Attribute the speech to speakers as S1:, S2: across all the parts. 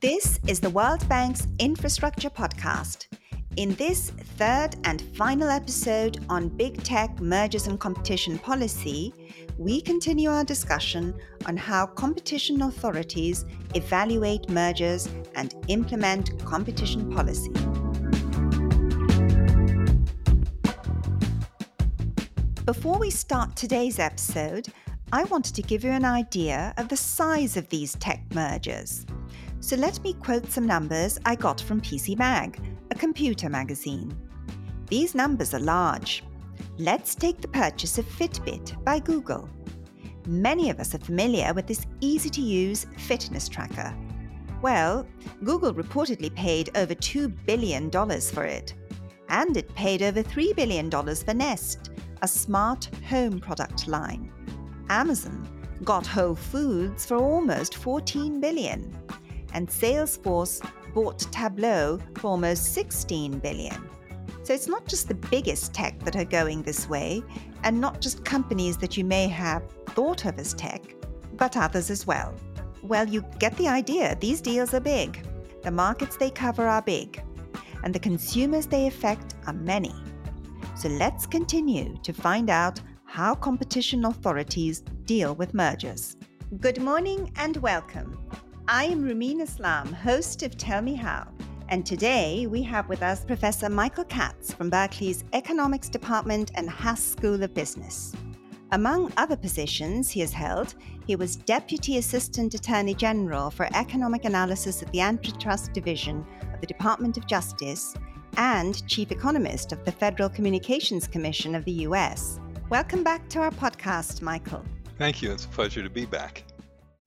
S1: This is the World Bank's Infrastructure Podcast. In this third and final episode on big tech mergers and competition policy, we continue our discussion on how competition authorities evaluate mergers and implement competition policy. Before we start today's episode, I wanted to give you an idea of the size of these tech mergers. So let me quote some numbers I got from PC Mag, a computer magazine. These numbers are large. Let's take the purchase of Fitbit by Google. Many of us are familiar with this easy to use fitness tracker. Well, Google reportedly paid over $2 billion for it. And it paid over $3 billion for Nest, a smart home product line. Amazon got Whole Foods for almost 14 billion, and Salesforce bought Tableau for almost 16 billion. So it's not just the biggest tech that are going this way, and not just companies that you may have thought of as tech, but others as well. Well, you get the idea. These deals are big. The markets they cover are big, and the consumers they affect are many. So let's continue to find out how competition authorities deal with mergers. Good morning and welcome. I am Roumeen Islam, host of Tell Me How, and today we have with us Professor Michael Katz from Berkeley's Economics Department and Haas School of Business. Among other positions he has held, he was Deputy Assistant Attorney General for Economic Analysis at the Antitrust Division of the Department of Justice and Chief Economist of the Federal Communications Commission of the US. Welcome back to our podcast, Michael.
S2: Thank you. It's a pleasure to be back.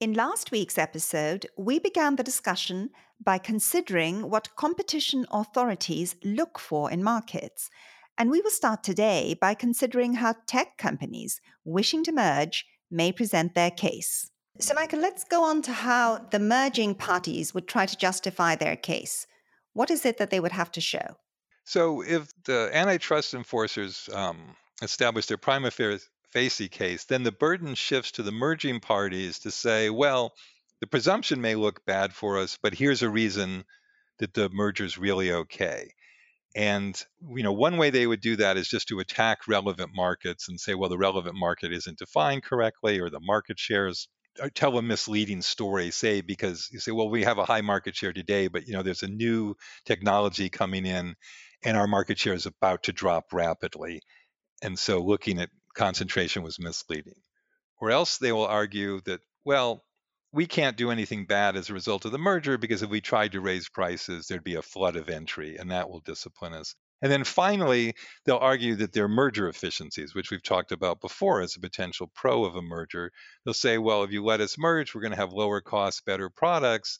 S1: In last week's episode, we began the discussion by considering what competition authorities look for in markets. And we will start today by considering how tech companies wishing to merge may present their case. So, Michael, let's go on to how the merging parties would try to justify their case. What is it that they would have to show?
S2: So, if the antitrust enforcers um, establish their prima facie case, then the burden shifts to the merging parties to say, well, the presumption may look bad for us, but here's a reason that the merger is really okay. And you know, one way they would do that is just to attack relevant markets and say, well, the relevant market isn't defined correctly, or the market shares tell a misleading story. Say because you say, well, we have a high market share today, but you know, there's a new technology coming in, and our market share is about to drop rapidly. And so looking at concentration was misleading. Or else they will argue that, well, we can't do anything bad as a result of the merger because if we tried to raise prices, there'd be a flood of entry and that will discipline us. And then finally, they'll argue that their merger efficiencies, which we've talked about before as a potential pro of a merger, they'll say, well, if you let us merge, we're going to have lower costs, better products.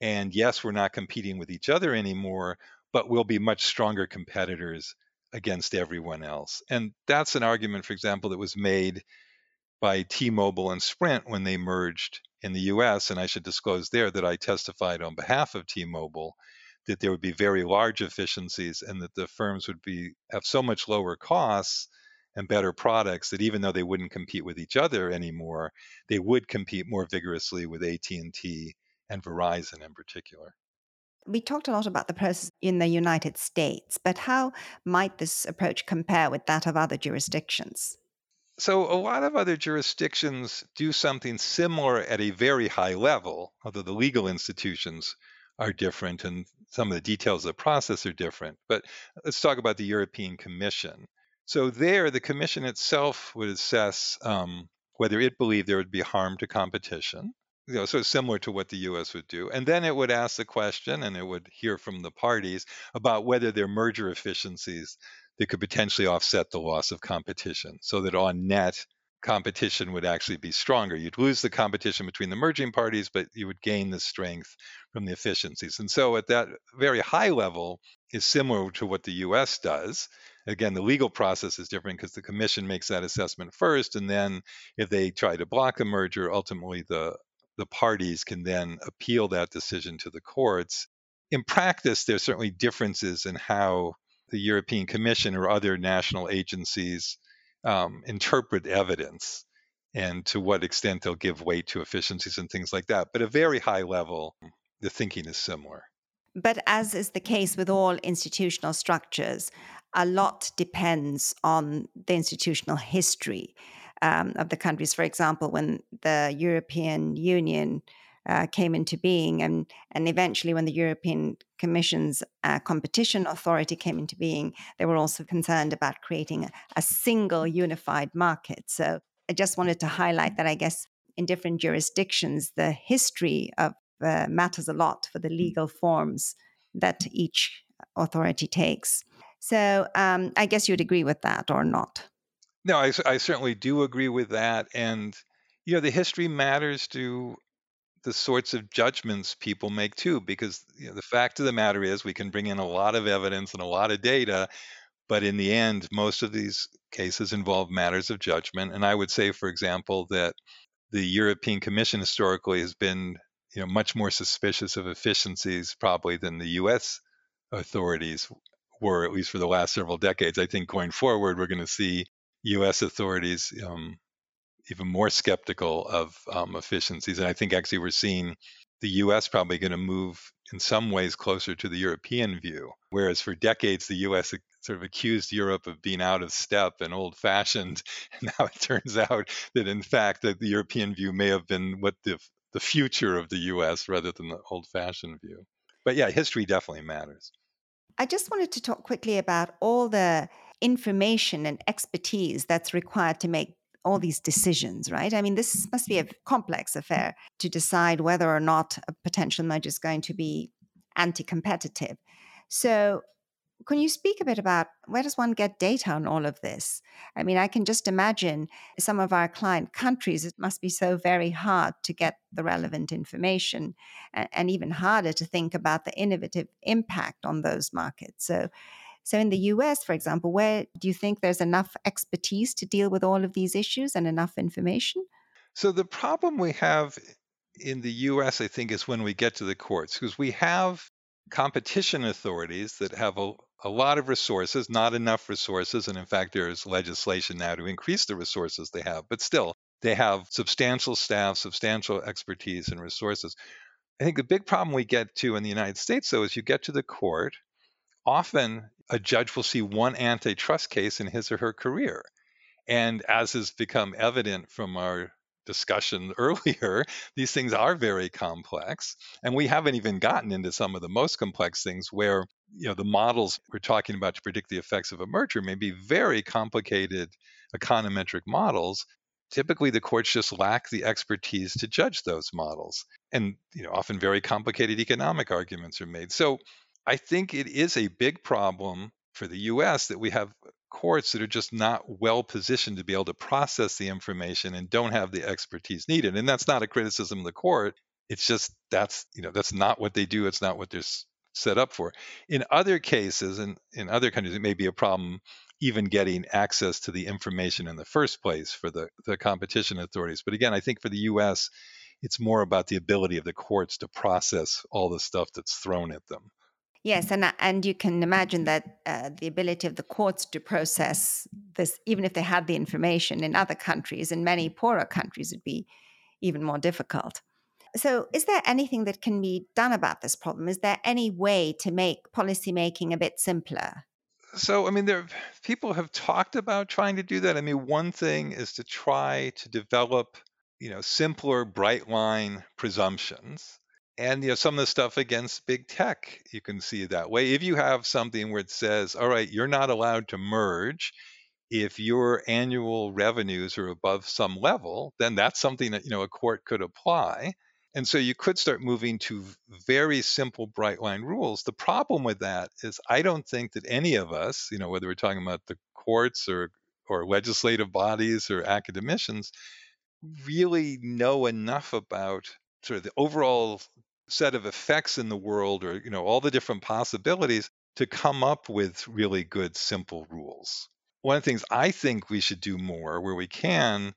S2: And yes, we're not competing with each other anymore, but we'll be much stronger competitors against everyone else. And that's an argument, for example, that was made by T Mobile and Sprint when they merged in the US. And I should disclose there that I testified on behalf of T Mobile that there would be very large efficiencies and that the firms would be have so much lower costs and better products that even though they wouldn't compete with each other anymore, they would compete more vigorously with AT&T and Verizon in particular.
S1: We talked a lot about the process in the United States, but how might this approach compare with that of other jurisdictions?
S2: So, a lot of other jurisdictions do something similar at a very high level, although the legal institutions are different and some of the details of the process are different. But let's talk about the European Commission. So, there, the Commission itself would assess um, whether it believed there would be harm to competition you know, so similar to what the U.S. would do. And then it would ask the question, and it would hear from the parties about whether there are merger efficiencies that could potentially offset the loss of competition, so that on net, competition would actually be stronger. You'd lose the competition between the merging parties, but you would gain the strength from the efficiencies. And so, at that very high level, is similar to what the U.S. does. Again, the legal process is different because the commission makes that assessment first, and then if they try to block a merger, ultimately the the parties can then appeal that decision to the courts. In practice, there's certainly differences in how the European Commission or other national agencies um, interpret evidence and to what extent they'll give weight to efficiencies and things like that. But at a very high level, the thinking is similar.
S1: But as is the case with all institutional structures, a lot depends on the institutional history um, of the countries. For example, when the European Union uh, came into being, and and eventually when the European Commission's uh, competition authority came into being, they were also concerned about creating a, a single unified market. So I just wanted to highlight that I guess in different jurisdictions, the history of uh, matters a lot for the legal forms that each authority takes. So um, I guess you'd agree with that or not.
S2: No, I, I certainly do agree with that. And, you know, the history matters to the sorts of judgments people make too, because you know, the fact of the matter is we can bring in a lot of evidence and a lot of data, but in the end, most of these cases involve matters of judgment. And I would say, for example, that the European Commission historically has been you know much more suspicious of efficiencies probably than the U.S. authorities were, at least for the last several decades. I think going forward, we're going to see U.S. authorities um, even more skeptical of um, efficiencies, and I think actually we're seeing the U.S. probably going to move in some ways closer to the European view, whereas for decades the U.S. sort of accused Europe of being out of step and old-fashioned, and now it turns out that in fact that the European view may have been what the the future of the U.S. rather than the old-fashioned view. But yeah, history definitely matters.
S1: I just wanted to talk quickly about all the information and expertise that's required to make all these decisions, right? I mean, this must be a complex affair to decide whether or not a potential merger is going to be anti competitive. So, can you speak a bit about where does one get data on all of this? I mean, I can just imagine some of our client countries, it must be so very hard to get the relevant information and, and even harder to think about the innovative impact on those markets. So, so, in the US, for example, where do you think there's enough expertise to deal with all of these issues and enough information?
S2: So, the problem we have in the US, I think, is when we get to the courts, because we have competition authorities that have a, a lot of resources, not enough resources. And in fact, there's legislation now to increase the resources they have, but still, they have substantial staff, substantial expertise, and resources. I think the big problem we get to in the United States, though, is you get to the court, often a judge will see one antitrust case in his or her career. And as has become evident from our discussion earlier, these things are very complex. And we haven't even gotten into some of the most complex things where, you know, the models we're talking about to predict the effects of a merger may be very complicated econometric models. Typically, the courts just lack the expertise to judge those models. And, you know, often very complicated economic arguments are made. So I think it is a big problem for the US that we have courts that are just not well positioned to be able to process the information and don't have the expertise needed. And that's not a criticism of the court. It's just that's you know that's not what they do. It's not what they're set up for. In other cases, and in other countries, it may be a problem even getting access to the information in the first place for the, the competition authorities. But again, I think for the US, it's more about the ability of the courts to process all the stuff that's thrown at them.
S1: Yes, and and you can imagine that uh, the ability of the courts to process this, even if they had the information in other countries, in many poorer countries, would be even more difficult. So, is there anything that can be done about this problem? Is there any way to make policymaking a bit simpler?
S2: So, I mean, there people have talked about trying to do that. I mean, one thing is to try to develop, you know, simpler bright line presumptions and you know some of the stuff against big tech you can see that way. If you have something where it says all right you're not allowed to merge. If your annual revenues are above some level then that's something that you know a court could apply. And so you could start moving to very simple bright line rules. The problem with that is i don't think that any of us you know whether we're talking about the courts or or legislative bodies or academicians really know enough about sort of the overall set of effects in the world or you know all the different possibilities to come up with really good simple rules. One of the things i think we should do more where we can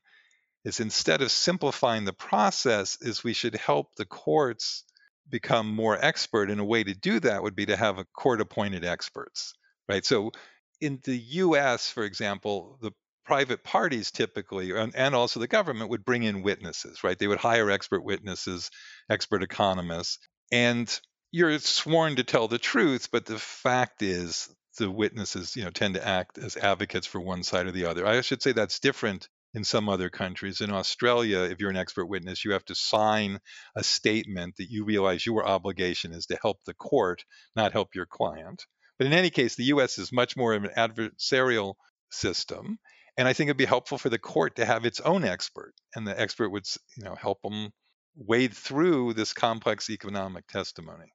S2: is instead of simplifying the process is we should help the courts become more expert and a way to do that would be to have a court appointed experts right? So in the us for example the private parties typically and, and, also the government would bring in witnesses right they would hire expert witnesses expert economists And you're sworn to tell the truth, but the fact is the witnesses, you know, tend to act as advocates for one side or the other. I should say that's different in some other countries. In Australia, if you're an expert witness, you have to sign a statement that you realize your obligation is to help the court, not help your client. But in any case, the US is much more of an adversarial system. And I think it'd be helpful for the court to have its own expert, and the expert would, you know, help them wade through this complex economic testimony.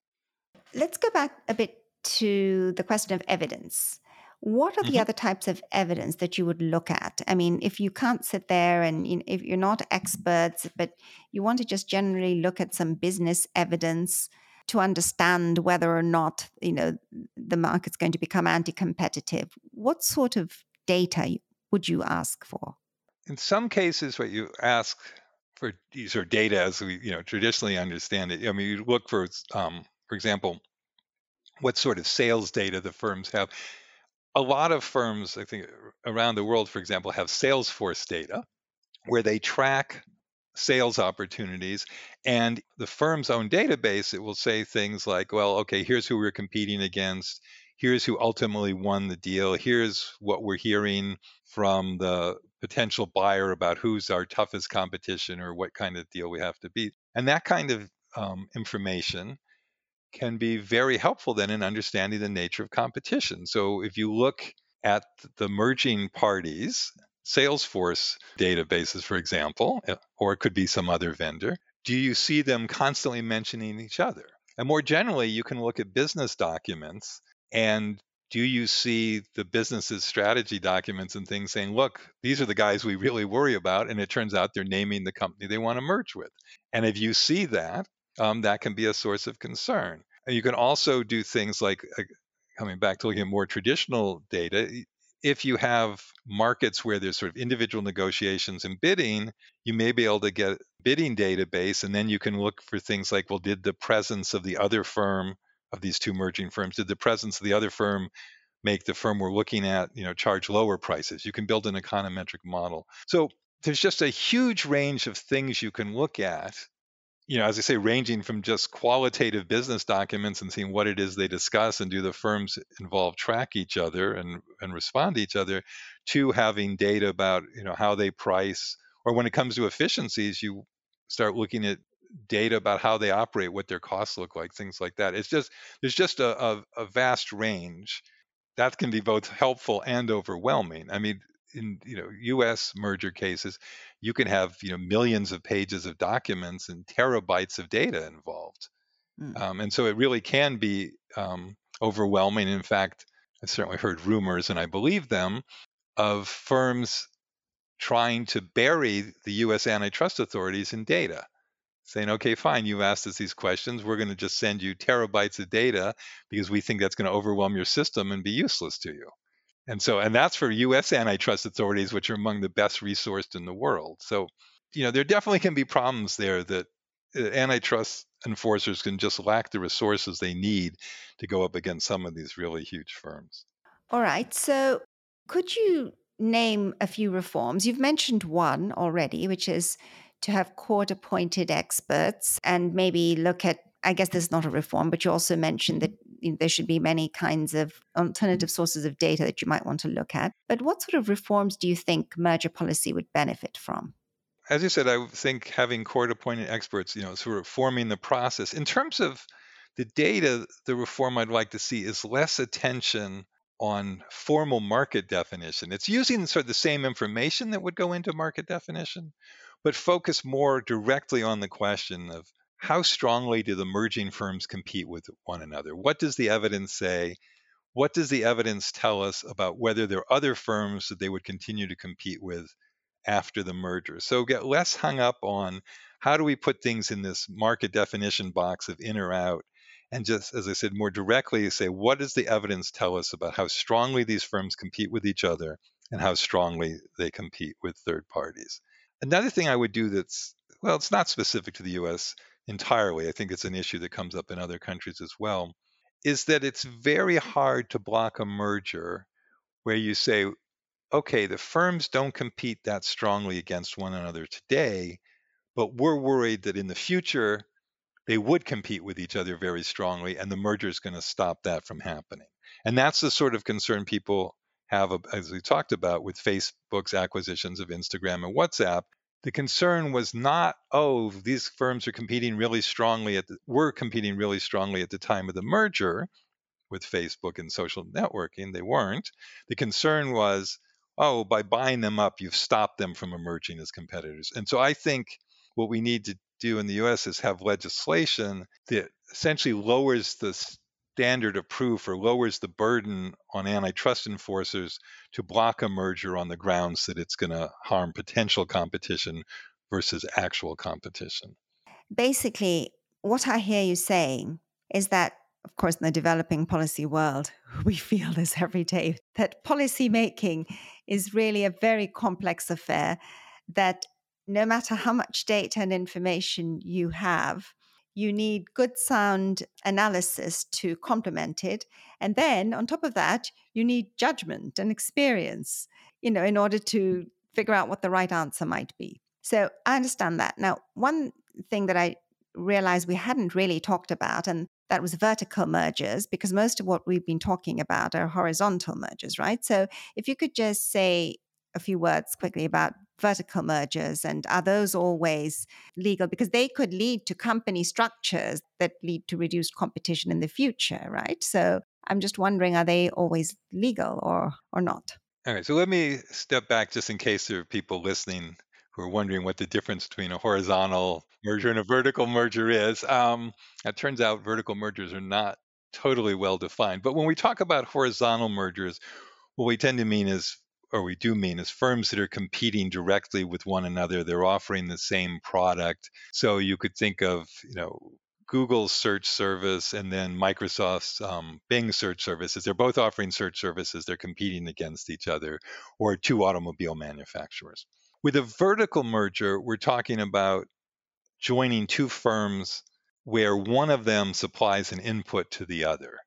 S1: Let's go back a bit to the question of evidence. What are the mm-hmm. other types of evidence that you would look at? I mean, if you can't sit there and you know, if you're not experts, but you want to just generally look at some business evidence to understand whether or not you know the market's going to become anti-competitive, what sort of data would you ask for?
S2: In some cases, what you ask for these are data as we you know traditionally understand it. I mean, you look for, um, for example, what sort of sales data the firms have a lot of firms, I think around the world, for example, have Salesforce data where they track sales opportunities and the firm's own database it will say things like well okay here's who we're competing against here's who ultimately won the deal here's what we're hearing from the potential buyer about who's our toughest competition or what kind of deal we have to beat and that kind of um, information can be very helpful then in understanding the nature of competition. So if you look at the merging parties, Salesforce databases, for example, eh, or it could be some other vendor, do you see them constantly mentioning each other? And more generally, you can look at business documents and do you see the business's strategy documents and things saying, look, these are the guys we really worry about? And it turns out they're naming the company they want to merge with. And if you see that, um, that can be a source of concern. And you can also do things like uh, coming back to looking at more traditional data. If you have markets where there's sort of individual negotiations and bidding, you may be able to get bidding database, and then you can look for things like, well, did the presence of the other firm of these two merging firms, did the presence of the other firm make the firm we're looking at, you know, charge lower prices? You can build an econometric model. So there's just a huge range of things you can look at you know, as I say, ranging from just qualitative business documents and seeing what it is they discuss and do the firms involved track each other and, and respond to each other to having data about, you know, how they price or when it comes to efficiencies, you start looking at data about how they operate, what their costs look like, things like that. It's just, there's just a, a, a vast range that can be both helpful and overwhelming. I mean, in you know U.S. merger cases, you can have you know millions of pages of documents and terabytes of data involved, mm. um, and so it really can be um, overwhelming. In fact, I certainly heard rumors, and I believe them, of firms trying to bury the U.S. antitrust authorities in data. Saying, okay, fine, you've asked us these questions. We're going to just send you terabytes of data because we think that's going to overwhelm your system and be useless to you. And so, and that's for US antitrust authorities, which are among the best resourced in the world. So, you know, there definitely can be problems there that uh, antitrust enforcers can just lack the resources they need to go up against some of these really huge firms.
S1: All right. So, could you name a few reforms? You've mentioned one already, which is to have court appointed experts and maybe look at I guess this is not a reform, but you also mentioned that there should be many kinds of alternative sources of data that you might want to look at. But what sort of reforms do you think merger policy would benefit from?
S2: As you said, I think having court appointed experts, you know, sort of forming the process. In terms of the data, the reform I'd like to see is less attention on formal market definition. It's using sort of the same information that would go into market definition, but focus more directly on the question of how strongly do the merging firms compete with one another? What does the evidence say? What does the evidence tell us about whether there are other firms that they would continue to compete with after the merger? So get less hung up on how do we put things in this market definition box of in or out, and just, as I said, more directly say, what does the evidence tell us about how strongly these firms compete with each other and how strongly they compete with third parties? Another thing I would do that's, well, it's not specific to the US entirely, I think it's an issue that comes up in other countries as well, is that it's very hard to block a merger where you say, okay, the firms don't compete that strongly against one another today, but we're worried that in the future, they would compete with each other very strongly, and the merger is going to stop that from happening. And that's the sort of concern people have, as we talked about, with Facebook's acquisitions of Instagram and WhatsApp. The concern was not, oh, these firms are competing really strongly at the, were competing really strongly at the time of the merger with Facebook and social networking. They weren't. The concern was, oh, by buying them up, you've stopped them from emerging as competitors. And so I think what we need to do in the US is have legislation that essentially lowers the standard of proof or lowers the burden on antitrust enforcers to block a merger on the grounds that it's going to harm potential competition versus actual competition.
S1: Basically, what I hear you saying is that, of course, in the developing policy world, we feel this every day that policy making is really a very complex affair that no matter how much data and information you have, you need good sound analysis to complement it. And then on top of that, you need judgment and experience, you know, in order to figure out what the right answer might be. So I understand that. Now, one thing that I realized we hadn't really talked about, and that was vertical mergers, because most of what we've been talking about are horizontal mergers, right? So if you could just say a few words quickly about vertical mergers and are those always legal? Because they could lead to company structures that lead to reduced competition in the future right? So i'm just wondering are they always legal or or not?
S2: All right so let me step back just in case there are people listening who are wondering what the difference between a horizontal merger and a vertical merger is. Um, it turns out vertical mergers are not totally well defined but when we talk about horizontal mergers what we tend to mean is or we do mean is firms that are competing directly with one another. They're offering the same product. So you could think of, you know, Google's search service and then Microsoft's um, Bing search services. They're both offering search services. They're competing against each other, or two automobile manufacturers. With a vertical merger, we're talking about joining two firms where one of them supplies an input to the other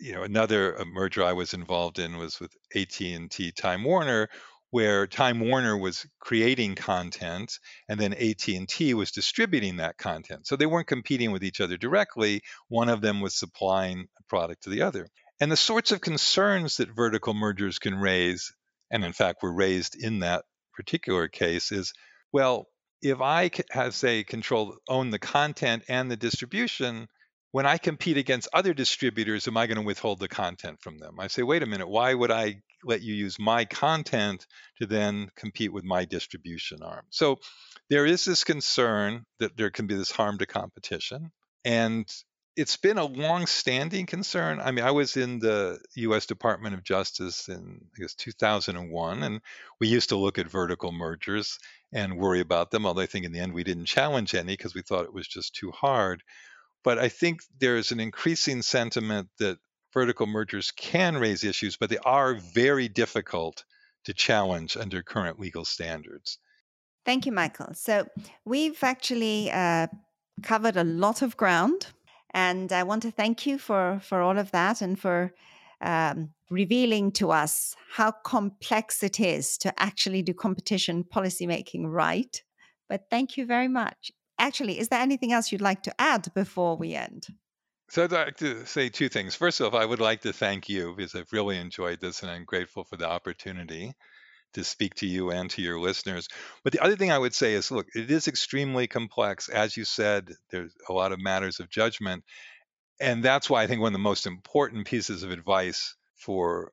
S2: you know, another uh, merger I was involved in was with AT&T Time Warner, where Time Warner was creating content and then AT&T was distributing that content. So they weren't competing with each other directly. One of them was supplying a product to the other. And the sorts of concerns that vertical mergers can raise, and in fact were raised in that particular case, is well, if I have say control own the content and the distribution, when I compete against other distributors, am I going to withhold the content from them? I say, wait a minute, why would I let you use my content to then compete with my distribution arm? So there is this concern that there can be this harm to competition. And it's been a long-standing concern. I mean, I was in the U.S. Department of Justice in I guess 2001, and we used to look at vertical mergers and worry about them. Although I think in the end we didn't challenge any because we thought it was just too hard. But I think there's an increasing sentiment that vertical mergers can raise issues, but they are very difficult to challenge under current legal standards.
S1: Thank you, Michael. So we've actually uh, covered a lot of ground, and I want to thank you for for all of that and for um, revealing to us how complex it is to actually do competition policymaking right. But thank you very much actually, is there anything else you'd like to add before we end?
S2: So I'd like to say two things. First off, I would like to thank you because I've really enjoyed this and I'm grateful for the opportunity to speak to you and to your listeners. But the other thing I would say is look, it is extremely complex. As you said, there's a lot of matters of judgment. And that's why I think one of the most important pieces of advice for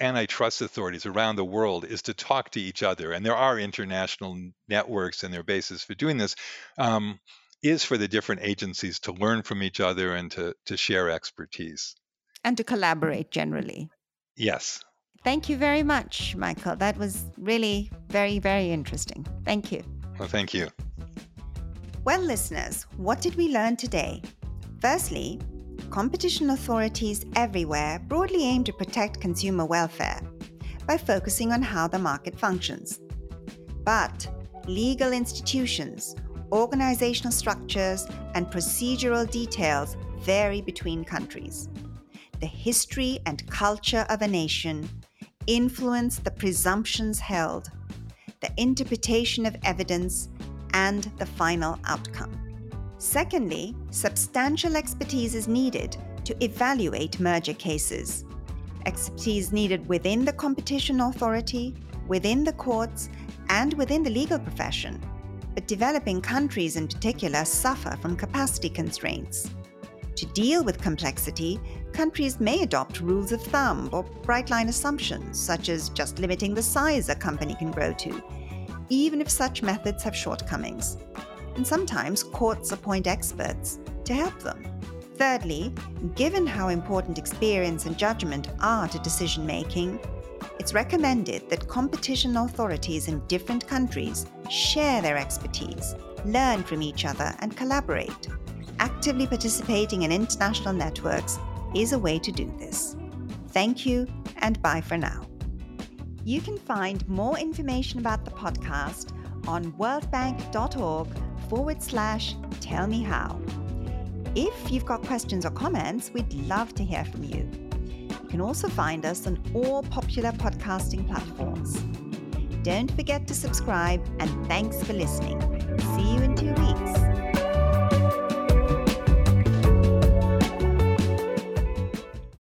S2: antitrust authorities around the world is to talk to each other, and there are international networks and their basis for doing this, um, is for the different agencies to learn from each other and to, to share expertise.
S1: And to collaborate generally.
S2: Yes.
S1: Thank you very much, Michael. That was really very, very interesting. Thank you.
S2: Well, thank you.
S1: Well, listeners, what did we learn today? Firstly, competition authorities everywhere broadly aim to protect consumer welfare by focusing on how the market functions. But legal institutions, organizational structures, and procedural details vary between countries. The history and culture of a nation influence the presumptions held, the interpretation of evidence, and the final outcome. Secondly, substantial expertise is needed to evaluate merger cases. Expertise needed within the competition authority, within the courts, and within the legal profession. But developing countries in particular suffer from capacity constraints. To deal with complexity, countries may adopt rules of thumb or bright line assumptions, such as just limiting the size a company can grow to, even if such methods have shortcomings. And sometimes courts appoint experts to help them. Thirdly, given how important experience and judgment are to decision making, it's recommended that competition authorities in different countries share their expertise, learn from each other, and collaborate. Actively participating in international networks is a way to do this. Thank you, and bye for now. You can find more information about the podcast on worldbank.org forward slash tell me how. If you've got questions or comments, we'd love to hear from you. You can also find us on all popular podcasting platforms. Don't forget to subscribe and thanks for listening. See you in two weeks.